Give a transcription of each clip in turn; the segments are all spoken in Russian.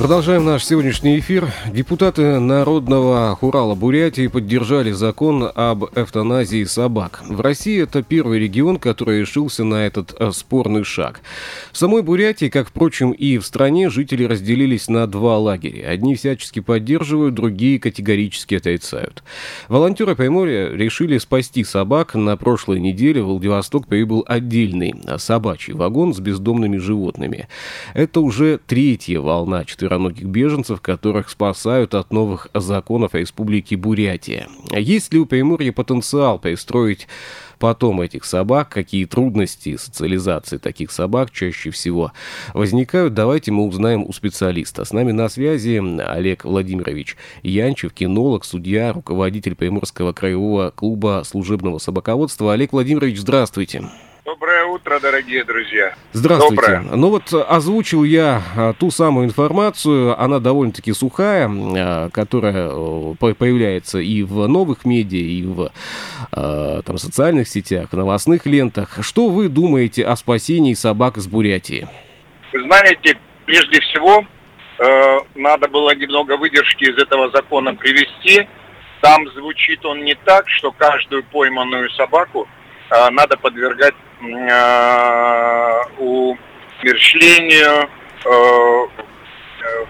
Продолжаем наш сегодняшний эфир. Депутаты Народного Хурала Бурятии поддержали закон об эвтаназии собак. В России это первый регион, который решился на этот э, спорный шаг. В самой Бурятии, как, впрочем, и в стране, жители разделились на два лагеря. Одни всячески поддерживают, другие категорически отрицают. Волонтеры Приморья решили спасти собак. На прошлой неделе в Владивосток прибыл отдельный собачий вагон с бездомными животными. Это уже третья волна многих беженцев, которых спасают от новых законов Республики Бурятия. Есть ли у Приморья потенциал пристроить потом этих собак, какие трудности социализации таких собак чаще всего возникают, давайте мы узнаем у специалиста. С нами на связи Олег Владимирович Янчев, кинолог, судья, руководитель Приморского краевого клуба служебного собаководства. Олег Владимирович, здравствуйте. Доброе утро, дорогие друзья. Здравствуйте. Доброе. Ну вот озвучил я а, ту самую информацию, она довольно-таки сухая, а, которая появляется и в новых медиа, и в там, социальных сетях, новостных лентах. Что вы думаете о спасении собак из Бурятии? Вы знаете, прежде всего, э, надо было немного выдержки из этого закона привести. Там звучит он не так, что каждую пойманную собаку надо подвергать Э, умерщвлению. Э, э,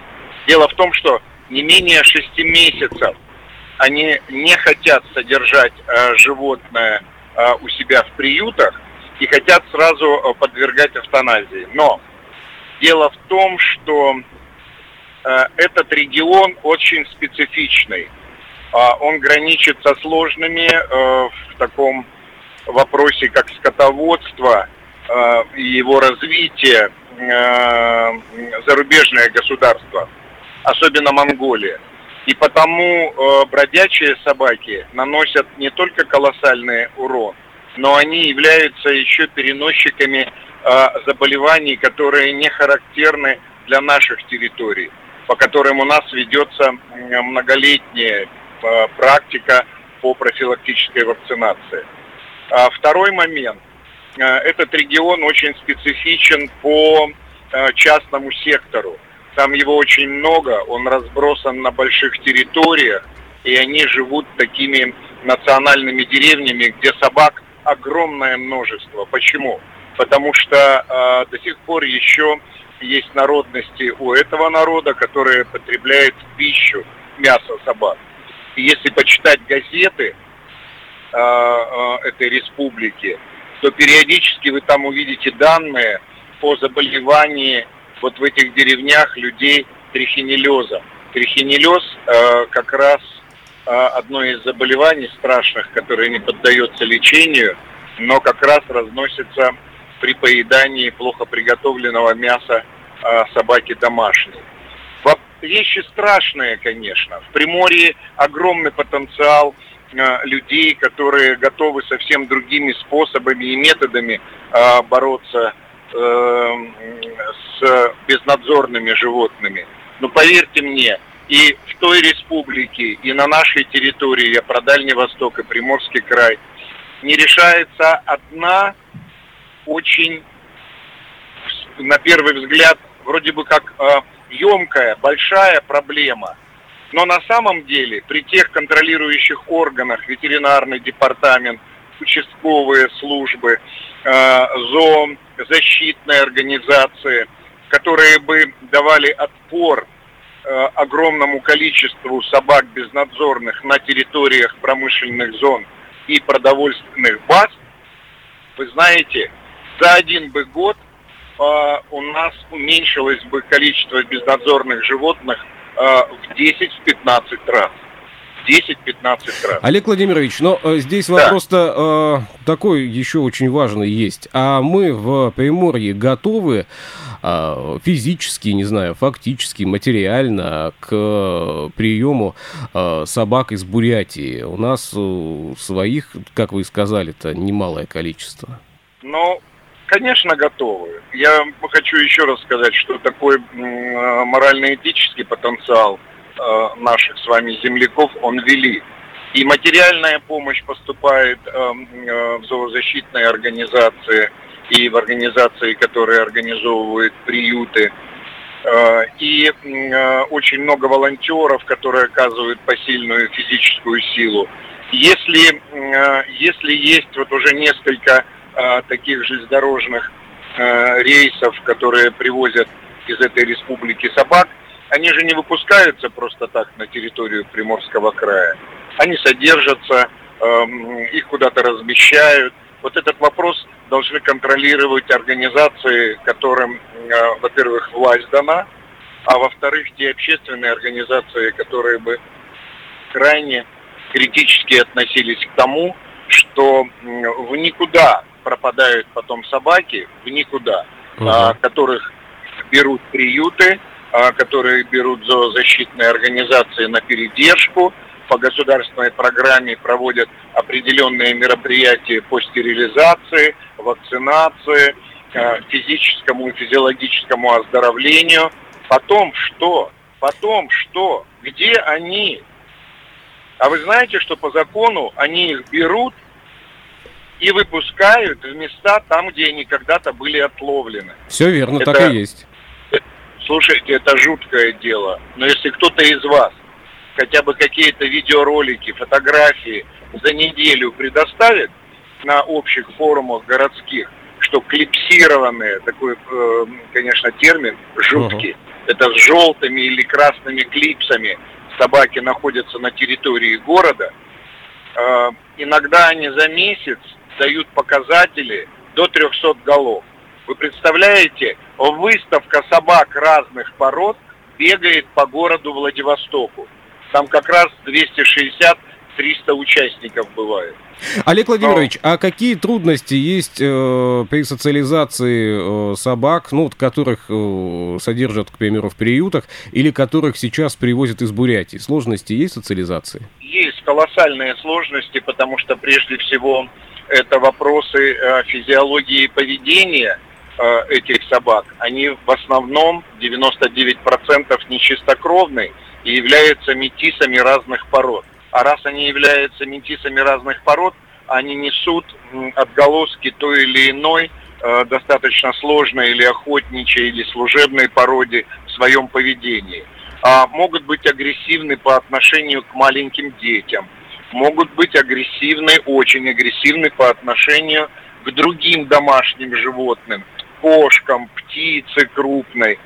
дело в том, что не менее шести месяцев они не хотят содержать животное у себя в приютах и хотят сразу подвергать эвтаназии. Но дело в том, что этот регион очень специфичный. А он граничит со сложными в таком вопросе как скотоводства э, и его развития э, зарубежное государство, особенно Монголия. И потому э, бродячие собаки наносят не только колоссальный урон, но они являются еще переносчиками заболеваний, которые не характерны для наших территорий, по которым у нас ведется многолетняя практика по профилактической вакцинации. А второй момент. Э, этот регион очень специфичен по э, частному сектору. Там его очень много, он разбросан на больших территориях, и они живут такими национальными деревнями, где собак огромное множество. Почему? Потому что э, до сих пор еще есть народности у этого народа, которые потребляют пищу мясо собак. И если почитать газеты, этой республики, то периодически вы там увидите данные по заболевании вот в этих деревнях людей трихинеллезом. Трихинеллез э, как раз одно из заболеваний страшных, которое не поддается лечению, но как раз разносится при поедании плохо приготовленного мяса собаки домашней. Вещи страшные, конечно. В Приморье огромный потенциал Э, людей, которые готовы совсем другими способами и методами э, бороться э, с безнадзорными животными. Но поверьте мне, и в той республике, и на нашей территории, я про Дальний Восток и Приморский край, не решается одна очень, на первый взгляд, вроде бы как емкая, большая проблема – но на самом деле при тех контролирующих органах, ветеринарный департамент, участковые службы, э, зоон, защитные организации, которые бы давали отпор э, огромному количеству собак безнадзорных на территориях промышленных зон и продовольственных баз, вы знаете, за один бы год э, у нас уменьшилось бы количество безнадзорных животных в 10-15 раз. 10-15 раз. Олег Владимирович, но э, здесь да. вопрос-то э, такой еще очень важный есть. А мы в Приморье готовы а, физически, не знаю, фактически, материально к приему а, собак из Бурятии? У нас э, своих, как вы сказали-то, немалое количество. Ну, конечно, готовы. Я хочу еще раз сказать, что такой морально-этический потенциал э, наших с вами земляков, он велик. И материальная помощь поступает э, э, в зоозащитные организации и в организации, которые организовывают приюты. И очень много волонтеров, которые оказывают посильную физическую силу. Если, если есть вот уже несколько таких железнодорожных рейсов, которые привозят из этой республики собак, они же не выпускаются просто так на территорию Приморского края они содержатся, эм, их куда-то размещают. Вот этот вопрос должны контролировать организации, которым, э, во-первых, власть дана, а во-вторых, те общественные организации, которые бы крайне критически относились к тому, что в никуда пропадают потом собаки, в никуда, uh-huh. которых берут приюты, а, которые берут зоозащитные организации на передержку, по государственной программе проводят определенные мероприятия по стерилизации, вакцинации, э, физическому и физиологическому оздоровлению. Потом что? Потом что? Где они? А вы знаете, что по закону они их берут и выпускают в места там, где они когда-то были отловлены. Все верно, это, так и есть. Слушайте, это жуткое дело. Но если кто-то из вас хотя бы какие-то видеоролики, фотографии за неделю предоставит на общих форумах городских, что клипсированные, такой, э, конечно, термин, жуткий, uh-huh. это с желтыми или красными клипсами собаки находятся на территории города, э, иногда они за месяц дают показатели до 300 голов. Вы представляете, выставка собак разных пород бегает по городу Владивостоку. Там как раз 260-300 участников бывает. Олег Владимирович, Но... а какие трудности есть э, при социализации э, собак, ну, которых э, содержат, к примеру, в приютах, или которых сейчас привозят из Бурятии? Сложности есть социализации? Есть колоссальные сложности, потому что прежде всего это вопросы э, физиологии поведения э, этих собак. Они в основном 99% нечистокровные и являются метисами разных пород. А раз они являются метисами разных пород, они несут отголоски той или иной э, достаточно сложной или охотничьей, или служебной породе в своем поведении. А могут быть агрессивны по отношению к маленьким детям, могут быть агрессивны, очень агрессивны по отношению к другим домашним животным, кошкам, птице крупной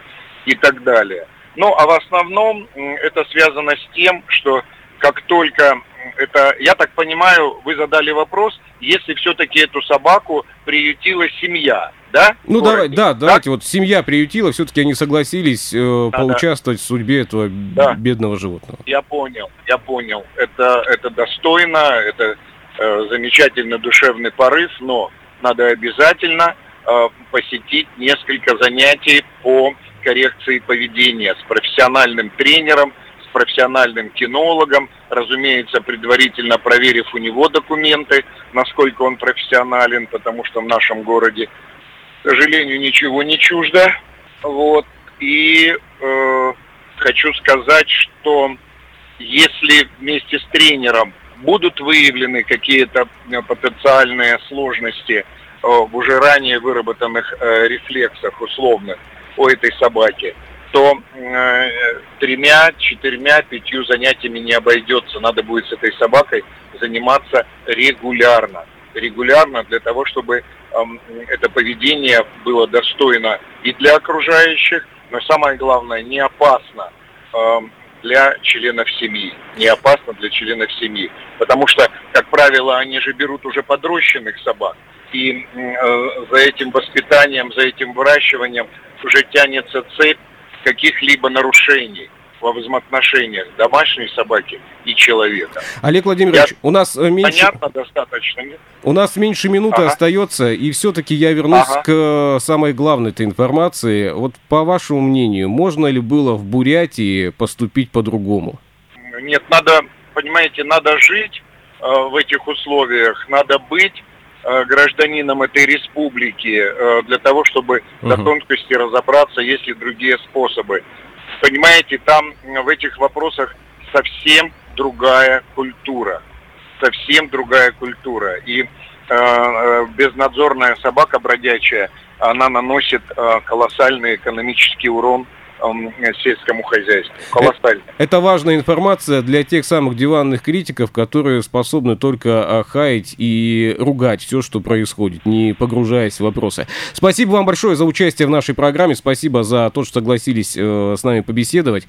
и так далее. Ну, а в основном это связано с тем, что как только это, я так понимаю, вы задали вопрос, если все-таки эту собаку приютила семья, да? Ну давай, да, да, давайте вот семья приютила, все-таки они согласились э, да, поучаствовать да. в судьбе этого да. бедного животного. Я понял, я понял. Это, это достойно, это э, замечательный душевный порыв, но надо обязательно э, посетить несколько занятий по коррекции поведения с профессиональным тренером, профессиональным кинологом, разумеется, предварительно проверив у него документы, насколько он профессионален, потому что в нашем городе, к сожалению, ничего не чуждо. Вот. И э, хочу сказать, что если вместе с тренером будут выявлены какие-то э, потенциальные сложности э, в уже ранее выработанных э, рефлексах условных, у этой собаки, то э, тремя, четырьмя, пятью занятиями не обойдется. Надо будет с этой собакой заниматься регулярно. Регулярно для того, чтобы э, это поведение было достойно и для окружающих, но самое главное, не опасно э, для членов семьи. Не опасно для членов семьи. Потому что, как правило, они же берут уже подрощенных собак. И э, за этим воспитанием, за этим выращиванием уже тянется цепь каких-либо нарушений. во взаимоотношениях домашней собаки и человека. Олег Владимирович, я... у нас э, меньше... Понятно достаточно, нет? У нас меньше минуты ага. остается, и все-таки я вернусь ага. к э, самой главной этой информации. Вот по вашему мнению, можно ли было в Бурятии поступить по-другому? Нет, надо, понимаете, надо жить э, в этих условиях, надо быть гражданином этой республики э, для того, чтобы угу. до тонкости разобраться, есть ли другие способы понимаете, там в этих вопросах совсем другая культура. Совсем другая культура. И э, э, безнадзорная собака бродячая, она наносит э, колоссальный экономический урон сельскому хозяйству. Колоссально. Это важная информация для тех самых диванных критиков, которые способны только хаять и ругать все, что происходит, не погружаясь в вопросы. Спасибо вам большое за участие в нашей программе. Спасибо за то, что согласились э, с нами побеседовать.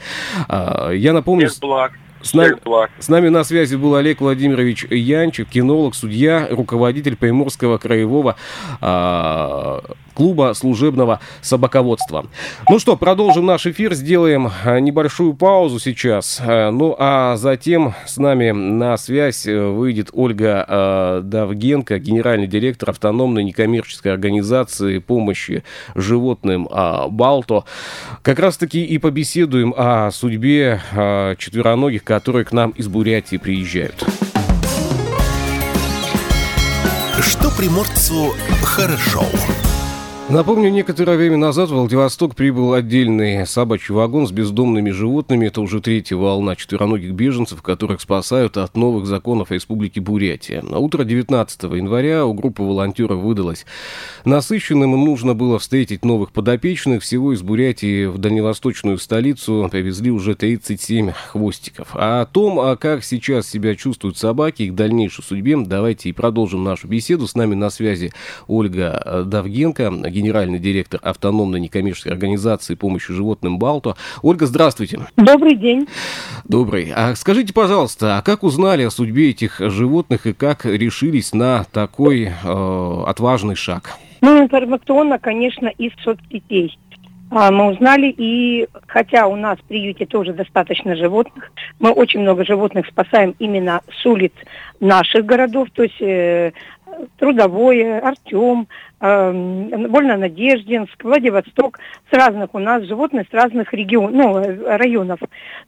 Э, я напомню... Без благ. С нами, с нами на связи был Олег Владимирович Янчев, кинолог, судья, руководитель Приморского краевого э, клуба служебного собаководства. Ну что, продолжим наш эфир, сделаем а, небольшую паузу сейчас. А, ну а затем с нами на связь э, выйдет Ольга э, Давгенко, генеральный директор автономной некоммерческой организации помощи животным э, Балто. Как раз таки и побеседуем о судьбе э, четвероногих, которые к нам из Бурятии приезжают. Что приморцу хорошо. Напомню, некоторое время назад в Владивосток прибыл отдельный собачий вагон с бездомными животными. Это уже третья волна четвероногих беженцев, которых спасают от новых законов Республики Бурятия. На утро 19 января у группы волонтеров выдалось насыщенным. Им нужно было встретить новых подопечных. Всего из Бурятии в дальневосточную столицу повезли уже 37 хвостиков. А о том, а как сейчас себя чувствуют собаки, их дальнейшей судьбе, давайте и продолжим нашу беседу. С нами на связи Ольга Давгенко, генеральный директор автономной некоммерческой организации помощи животным «Балто». Ольга, здравствуйте. Добрый день. Добрый. А скажите, пожалуйста, а как узнали о судьбе этих животных и как решились на такой э, отважный шаг? Ну, информационно, конечно, из соцсетей. А, мы узнали, и хотя у нас в приюте тоже достаточно животных, мы очень много животных спасаем именно с улиц наших городов, то есть э, Трудовое, Артем, э, Вольно-Надеждинск, Владивосток, с разных у нас животных, с разных регион, ну, районов.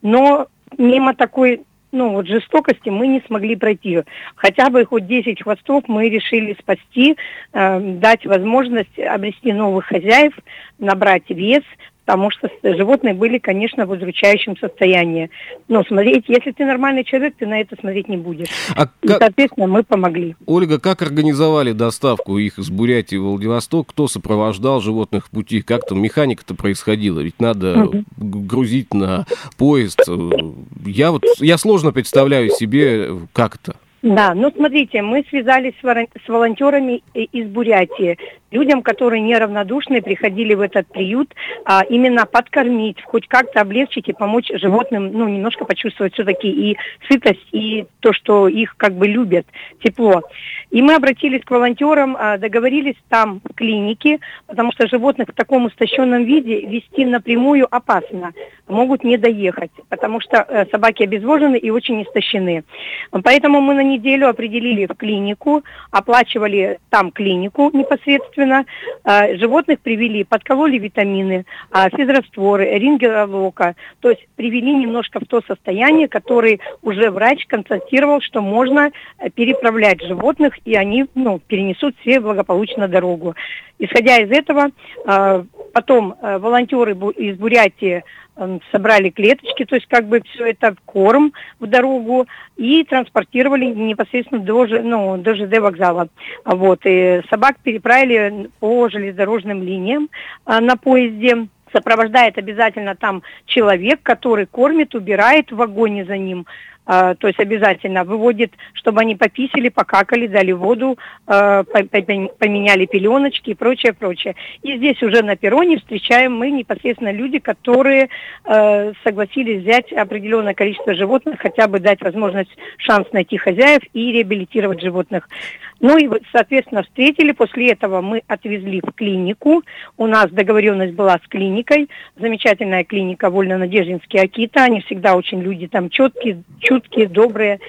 Но мимо такой ну, вот жестокости мы не смогли пройти. Хотя бы хоть 10 хвостов мы решили спасти, э, дать возможность обрести новых хозяев, набрать вес, потому что животные были, конечно, в удручающем состоянии. Но смотреть, если ты нормальный человек, ты на это смотреть не будешь. А И, как... соответственно, мы помогли. Ольга, как организовали доставку их из Бурятии в Владивосток? Кто сопровождал животных в пути? Как там механика-то происходила? Ведь надо угу. грузить на поезд. Я вот, я сложно представляю себе, как это. Да, ну смотрите, мы связались с волонтерами из Бурятии, людям, которые неравнодушны, приходили в этот приют, а, именно подкормить, хоть как-то облегчить и помочь животным, ну, немножко почувствовать все-таки и сытость, и то, что их как бы любят, тепло. И мы обратились к волонтерам, а, договорились там в клинике, потому что животных в таком истощенном виде вести напрямую опасно, могут не доехать, потому что э, собаки обезвожены и очень истощены. Поэтому мы на неделю определили в клинику, оплачивали там клинику непосредственно, а, животных привели, подкололи витамины, а, физрастворы, рингелока, то есть привели немножко в то состояние, которое уже врач констатировал, что можно э, переправлять животных, и они ну, перенесут все благополучно дорогу. Исходя из этого, а, потом э, волонтеры из Бурятии собрали клеточки, то есть как бы все это корм в дорогу и транспортировали непосредственно до, ну, до ЖД вокзала. Вот, и собак переправили по железнодорожным линиям а, на поезде. Сопровождает обязательно там человек, который кормит, убирает в вагоне за ним. А, то есть обязательно выводит, чтобы они пописали, покакали, дали воду, а, поменяли пеленочки и прочее, прочее. И здесь уже на перроне встречаем мы непосредственно люди, которые а, согласились взять определенное количество животных, хотя бы дать возможность, шанс найти хозяев и реабилитировать животных. Ну и, соответственно, встретили. После этого мы отвезли в клинику. У нас договоренность была с клиникой. Замечательная клиника Вольно-Надеждинский Акита. Они всегда очень люди там четкие, чуткие, добрые.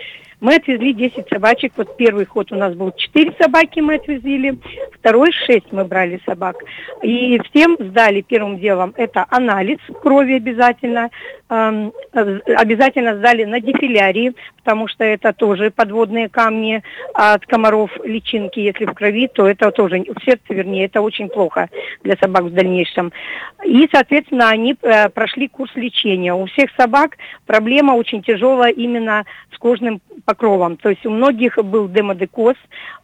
Мы отвезли 10 собачек. Вот первый ход у нас был 4 собаки мы отвезли, второй 6 мы брали собак. И всем сдали первым делом это анализ крови обязательно. Эм, обязательно сдали на дефилярии, потому что это тоже подводные камни от комаров, личинки. Если в крови, то это тоже, в сердце вернее, это очень плохо для собак в дальнейшем. И, соответственно, они э, прошли курс лечения. У всех собак проблема очень тяжелая именно с кожным покровом. То есть у многих был демодекоз,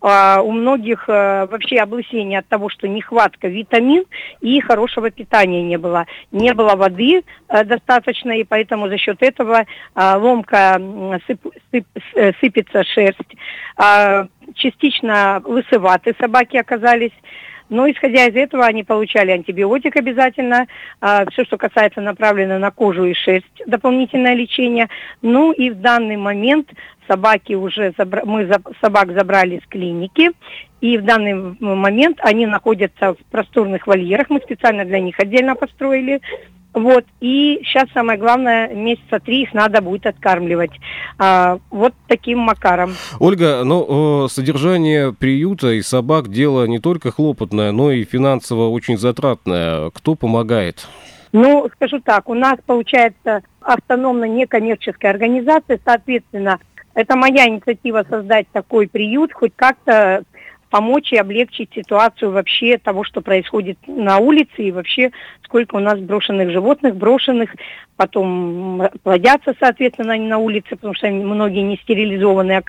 а у многих э, вообще облысение от того, что нехватка витамин и хорошего питания не было. Не было воды э, достаточно, и поэтому за счет этого э, ломка сып, сып, сыпется шерсть. А, частично лысоваты собаки оказались. Но исходя из этого они получали антибиотик обязательно, а, все, что касается направлено на кожу и шерсть, дополнительное лечение. Ну и в данный момент собаки уже, забра... мы за... собак забрали с клиники, и в данный момент они находятся в просторных вольерах, мы специально для них отдельно построили, вот, и сейчас самое главное, месяца три их надо будет откармливать. А, вот таким макаром. Ольга, ну, содержание приюта и собак дело не только хлопотное, но и финансово очень затратное. Кто помогает? Ну, скажу так, у нас получается автономно некоммерческая организация, соответственно, это моя инициатива создать такой приют, хоть как-то помочь и облегчить ситуацию вообще того, что происходит на улице и вообще сколько у нас брошенных животных, брошенных, потом плодятся, соответственно, они на улице, потому что многие не стерилизованные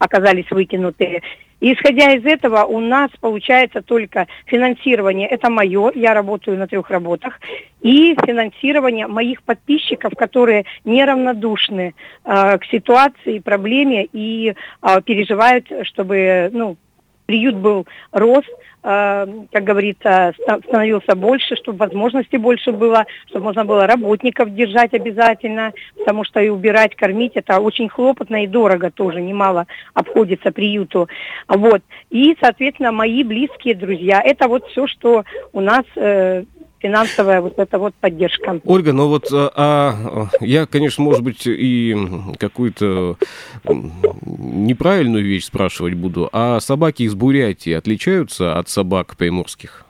оказались выкинутые. И исходя из этого у нас получается только финансирование, это мое, я работаю на трех работах, и финансирование моих подписчиков, которые неравнодушны э, к ситуации, проблеме и э, переживают, чтобы ну, приют был рос, э, как говорится, становился больше, чтобы возможностей больше было, чтобы можно было работников держать обязательно, потому что и убирать, кормить, это очень хлопотно и дорого тоже, немало обходится приюту. Вот. И, соответственно, мои близкие друзья, это вот все, что у нас э, финансовая вот эта вот поддержка. Ольга, ну вот а, а я, конечно, может быть, и какую-то неправильную вещь спрашивать буду, а собаки из Бурятии отличаются от собак приморских?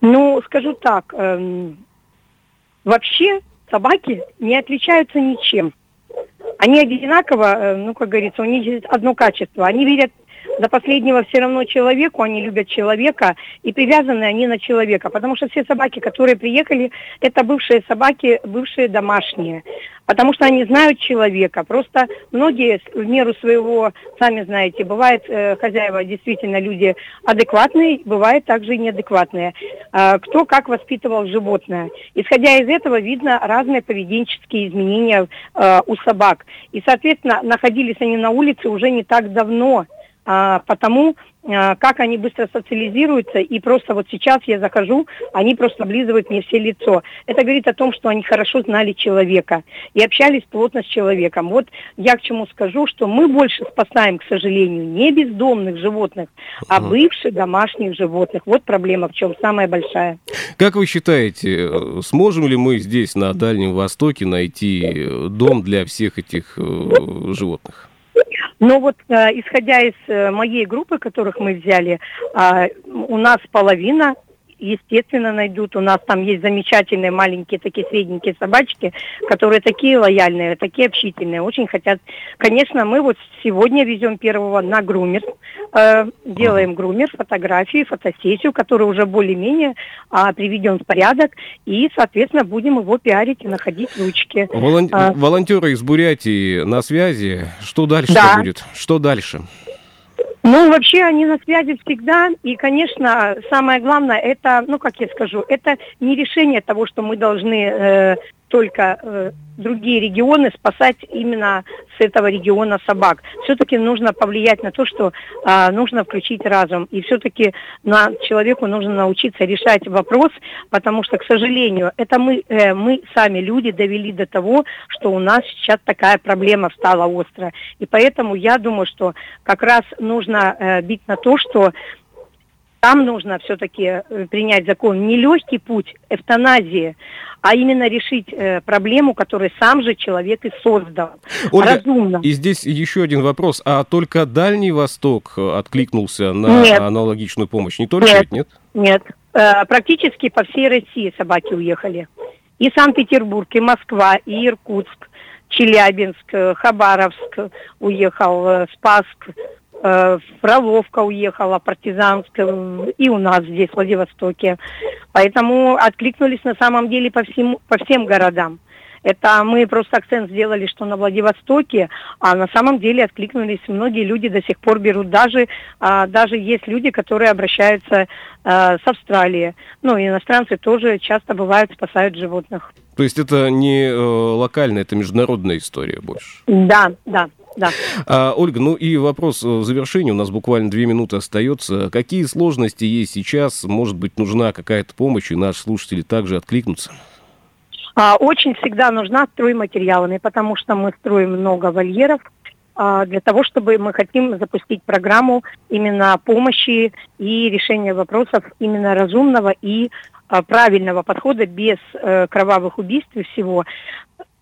Ну, скажу так, эм, вообще собаки не отличаются ничем. Они одинаково, э, ну, как говорится, у них есть одно качество. Они видят до последнего все равно человеку, они любят человека, и привязаны они на человека, потому что все собаки, которые приехали, это бывшие собаки, бывшие домашние, потому что они знают человека. Просто многие в меру своего, сами знаете, бывает э, хозяева действительно люди адекватные, бывает также и неадекватные. Э, кто как воспитывал животное. Исходя из этого видно разные поведенческие изменения э, у собак. И, соответственно, находились они на улице уже не так давно, а, потому а, как они быстро социализируются, и просто вот сейчас я захожу, они просто облизывают мне все лицо. Это говорит о том, что они хорошо знали человека и общались плотно с человеком. Вот я к чему скажу, что мы больше спасаем, к сожалению, не бездомных животных, а бывших домашних животных. Вот проблема в чем, самая большая. Как вы считаете, э, сможем ли мы здесь, на Дальнем Востоке, найти э, дом для всех этих э, животных? Но вот э, исходя из э, моей группы, которых мы взяли, э, у нас половина естественно, найдут. У нас там есть замечательные маленькие такие средненькие собачки, которые такие лояльные, такие общительные, очень хотят. Конечно, мы вот сегодня везем первого на грумер, э, делаем грумер, фотографии, фотосессию, которую уже более-менее э, приведем в порядок, и, соответственно, будем его пиарить и находить ручки. Волон... А... Волонтеры из Бурятии на связи. Что дальше да. будет? Что дальше? Ну, вообще они на связи всегда, и, конечно, самое главное, это, ну, как я скажу, это не решение того, что мы должны э, только э, другие регионы спасать именно с этого региона собак. Все-таки нужно повлиять на то, что э, нужно включить разум. И все-таки на человеку нужно научиться решать вопрос, потому что, к сожалению, это мы, э, мы сами люди довели до того, что у нас сейчас такая проблема стала острая. И поэтому я думаю, что как раз нужно э, бить на то, что там нужно все-таки э, принять закон не легкий путь эвтаназии, а именно решить э, проблему, которую сам же человек и создал. Ольга, Разумно. И здесь еще один вопрос. А только Дальний Восток откликнулся на нет. аналогичную помощь? Не только нет? Нет. нет. Э, практически по всей России собаки уехали. И Санкт-Петербург, и Москва, и Иркутск, Челябинск, э, Хабаровск уехал, э, Спасск, э, Фроловка уехала, Партизанская, и у нас здесь, в Владивостоке. Поэтому откликнулись на самом деле по, всему, по всем городам. Это мы просто акцент сделали, что на Владивостоке, а на самом деле откликнулись многие люди до сих пор берут. Даже, а, даже есть люди, которые обращаются а, с Австралии. Ну, иностранцы тоже часто бывают, спасают животных. То есть это не э, локальная, это международная история больше? Да, да. Да. А, Ольга, ну и вопрос в завершении, у нас буквально две минуты остается. Какие сложности есть сейчас? Может быть, нужна какая-то помощь, и наши слушатели также откликнутся? А, очень всегда нужна стройматериалами, потому что мы строим много вольеров, а, для того, чтобы мы хотим запустить программу именно помощи и решения вопросов именно разумного и а, правильного подхода без э, кровавых убийств и всего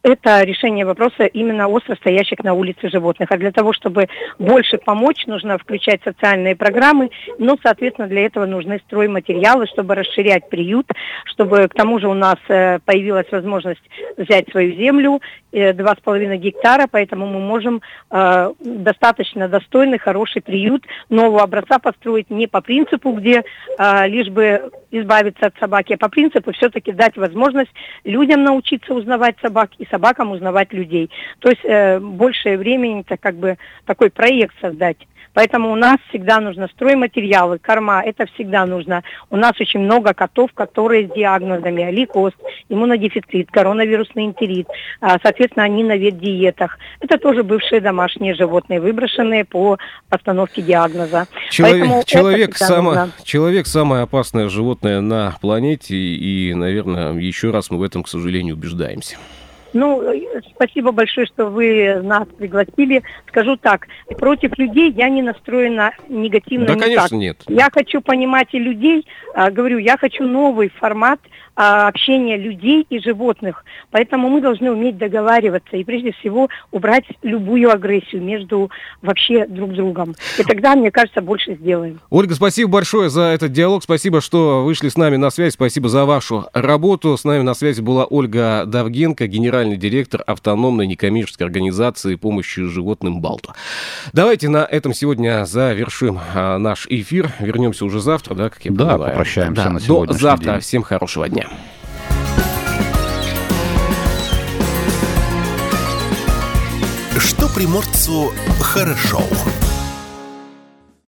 это решение вопроса именно остро стоящих на улице животных. А для того, чтобы больше помочь, нужно включать социальные программы, но, соответственно, для этого нужны стройматериалы, чтобы расширять приют, чтобы к тому же у нас э, появилась возможность взять свою землю, э, два с половиной гектара, поэтому мы можем э, достаточно достойный, хороший приют нового образца построить не по принципу, где лишь бы избавиться от собаки, а по принципу все-таки дать возможность людям научиться узнавать собак и собакам узнавать людей. То есть э, большее времени это как бы такой проект создать. Поэтому у нас всегда нужно стройматериалы, корма, это всегда нужно. У нас очень много котов, которые с диагнозами лейкоз, иммунодефицит, коронавирусный энтерит. А, соответственно, они на ветдиетах. Это тоже бывшие домашние животные, выброшенные по постановке диагноза. Человек, человек, само, человек самое опасное животное на планете, и, наверное, еще раз мы в этом, к сожалению, убеждаемся. Ну, спасибо большое, что вы нас пригласили. Скажу так, против людей я не настроена негативно. Да, никак. конечно, нет. Я хочу понимать и людей. А, говорю, я хочу новый формат общения людей и животных. Поэтому мы должны уметь договариваться и прежде всего убрать любую агрессию между вообще друг другом. И тогда, мне кажется, больше сделаем. Ольга, спасибо большое за этот диалог. Спасибо, что вышли с нами на связь. Спасибо за вашу работу. С нами на связи была Ольга Давгенко, генеральный директор автономной некоммерческой организации помощи животным Балто. Давайте на этом сегодня завершим а, наш эфир. Вернемся уже завтра, да, как я да, понимаю. попрощаемся да, на сегодня. До завтра. День. Всем хорошего дня. Что приморцу хорошо.